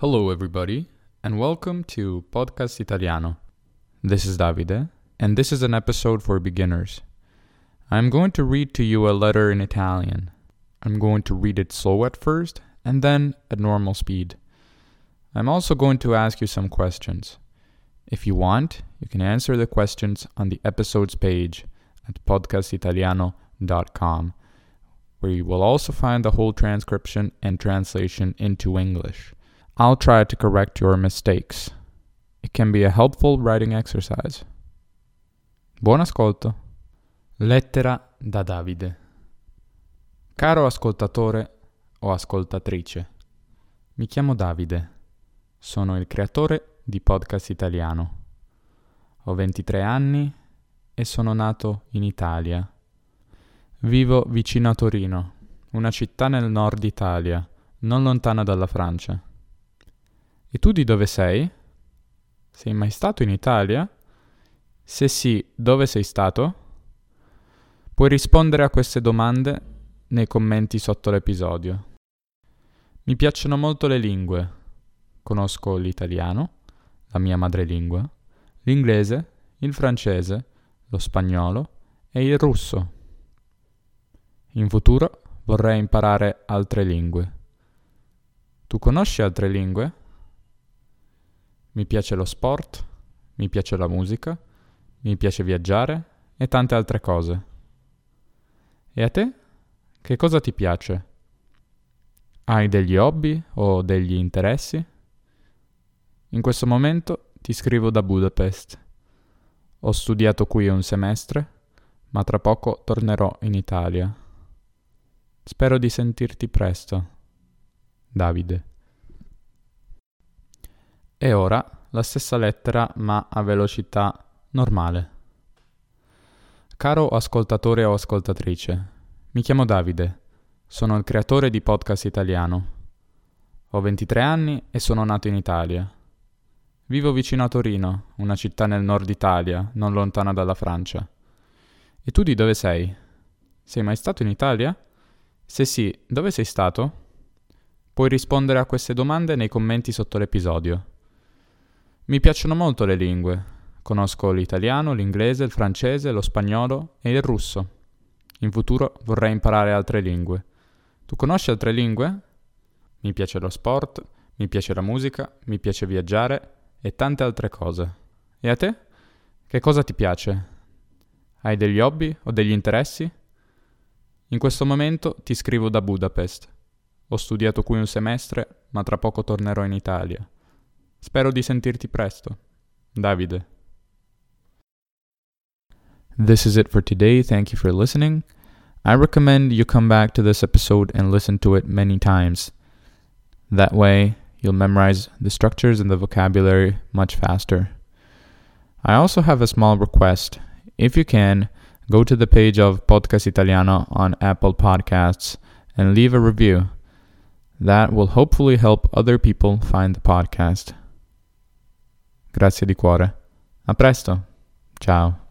Hello, everybody, and welcome to Podcast Italiano. This is Davide, and this is an episode for beginners. I'm going to read to you a letter in Italian. I'm going to read it slow at first, and then at normal speed. I'm also going to ask you some questions. If you want, you can answer the questions on the episodes page at podcastitaliano.com, where you will also find the whole transcription and translation into English. I'll try to correct your mistakes. It can be a helpful writing exercise. Buon ascolto. Lettera da Davide. Caro ascoltatore o ascoltatrice, mi chiamo Davide. Sono il creatore di Podcast Italiano. Ho 23 anni e sono nato in Italia. Vivo vicino a Torino, una città nel nord Italia, non lontana dalla Francia. E tu di dove sei? Sei mai stato in Italia? Se sì, dove sei stato? Puoi rispondere a queste domande nei commenti sotto l'episodio. Mi piacciono molto le lingue. Conosco l'italiano, la mia madrelingua, l'inglese, il francese, lo spagnolo e il russo. In futuro vorrei imparare altre lingue. Tu conosci altre lingue? Mi piace lo sport, mi piace la musica, mi piace viaggiare e tante altre cose. E a te? Che cosa ti piace? Hai degli hobby o degli interessi? In questo momento ti scrivo da Budapest. Ho studiato qui un semestre, ma tra poco tornerò in Italia. Spero di sentirti presto. Davide. E ora la stessa lettera ma a velocità normale. Caro ascoltatore o ascoltatrice, mi chiamo Davide, sono il creatore di Podcast Italiano. Ho 23 anni e sono nato in Italia. Vivo vicino a Torino, una città nel nord Italia, non lontana dalla Francia. E tu di dove sei? Sei mai stato in Italia? Se sì, dove sei stato? Puoi rispondere a queste domande nei commenti sotto l'episodio. Mi piacciono molto le lingue. Conosco l'italiano, l'inglese, il francese, lo spagnolo e il russo. In futuro vorrei imparare altre lingue. Tu conosci altre lingue? Mi piace lo sport, mi piace la musica, mi piace viaggiare e tante altre cose. E a te? Che cosa ti piace? Hai degli hobby o degli interessi? In questo momento ti scrivo da Budapest. Ho studiato qui un semestre, ma tra poco tornerò in Italia. Spero di sentirti presto. Davide. This is it for today. Thank you for listening. I recommend you come back to this episode and listen to it many times. That way, you'll memorize the structures and the vocabulary much faster. I also have a small request. If you can, go to the page of Podcast Italiano on Apple Podcasts and leave a review. That will hopefully help other people find the podcast. Grazie di cuore. A presto. Ciao.